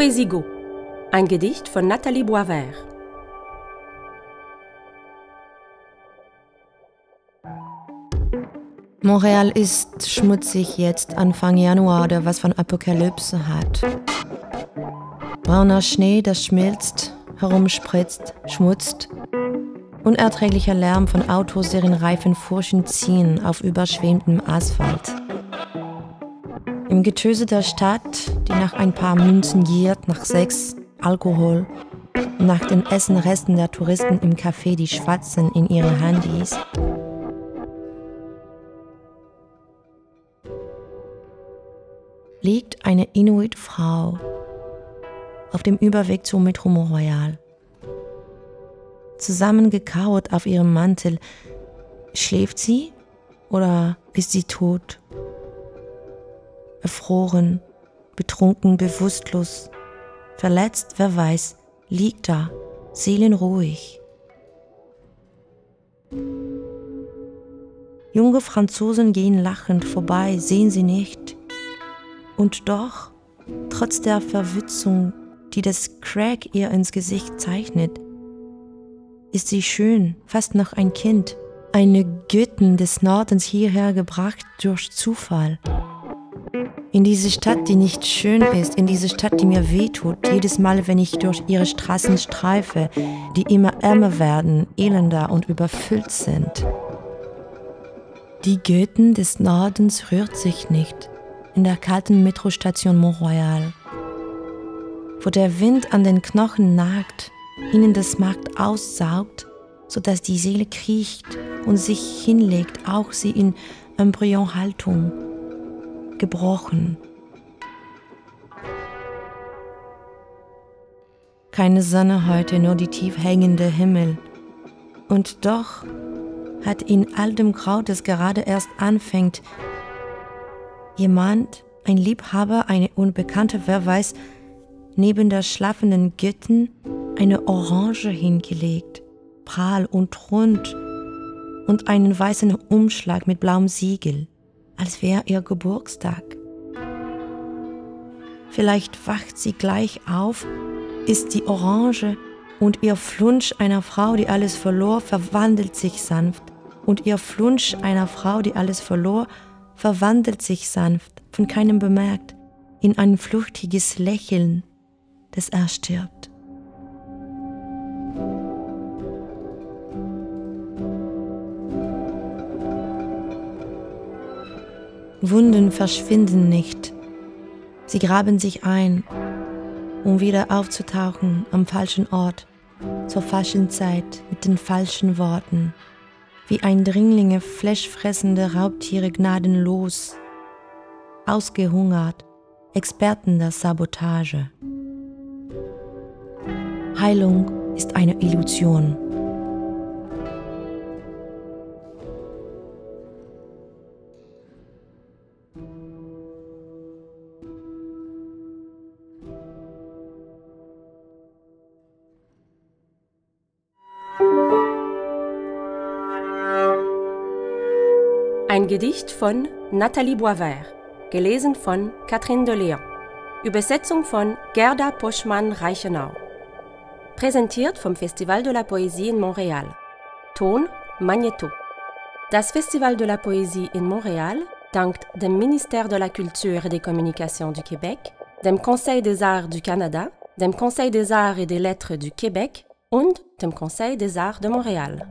Poesigo, ein Gedicht von Nathalie Boisvert. Montreal ist schmutzig jetzt Anfang Januar, der was von Apokalypse hat. Brauner Schnee, der schmilzt, herumspritzt, schmutzt. Unerträglicher Lärm von Autos, deren Reifen Furchen ziehen auf überschwemmtem Asphalt. Im Getöse der Stadt, die nach ein paar Münzen giert, nach Sex, Alkohol und nach den Essenresten der Touristen im Café, die schwatzen in ihre Handys, liegt eine Inuit-Frau auf dem Überweg zum Metro Royal. Zusammengekauert auf ihrem Mantel. Schläft sie oder ist sie tot? Erfroren, betrunken, bewusstlos, verletzt, wer weiß, liegt da, seelenruhig. Junge Franzosen gehen lachend vorbei, sehen sie nicht. Und doch, trotz der Verwützung, die das Crack ihr ins Gesicht zeichnet, ist sie schön, fast noch ein Kind, eine Göttin des Nordens hierher gebracht durch Zufall. In diese Stadt, die nicht schön ist, in diese Stadt, die mir wehtut, jedes Mal, wenn ich durch ihre Straßen streife, die immer ärmer werden, elender und überfüllt sind. Die Göttin des Nordens rührt sich nicht in der kalten Metrostation Mont-Royal, wo der Wind an den Knochen nagt, ihnen das Markt aussaugt, sodass die Seele kriecht und sich hinlegt, auch sie in Embryonhaltung gebrochen. Keine Sonne heute, nur die tief hängende Himmel. Und doch hat in all dem Grau, das gerade erst anfängt, jemand, ein Liebhaber, eine Unbekannte, wer weiß, neben der schlafenden Göttin eine Orange hingelegt, prahl und rund, und einen weißen Umschlag mit blauem Siegel als wäre ihr Geburtstag. Vielleicht wacht sie gleich auf, ist die Orange und ihr Flunsch einer Frau, die alles verlor, verwandelt sich sanft. Und ihr Flunsch einer Frau, die alles verlor, verwandelt sich sanft, von keinem bemerkt, in ein flüchtiges Lächeln, das erstirbt. Wunden verschwinden nicht. Sie graben sich ein, um wieder aufzutauchen am falschen Ort, zur falschen Zeit, mit den falschen Worten. Wie Eindringlinge fleischfressende Raubtiere gnadenlos, ausgehungert, Experten der Sabotage. Heilung ist eine Illusion. Ein Gedicht von Nathalie Boisvert, gelesen von Catherine de Leon. Übersetzung von Gerda Poschmann-Reichenau. Präsentiert vom Festival de la Poésie in Montréal. Ton Magneto. Das Festival de la Poésie in Montréal dankt dem Ministère de la Culture et des Communications du Québec, dem Conseil des Arts du Canada, dem Conseil des Arts et des Lettres du Québec und dem Conseil des Arts de Montréal.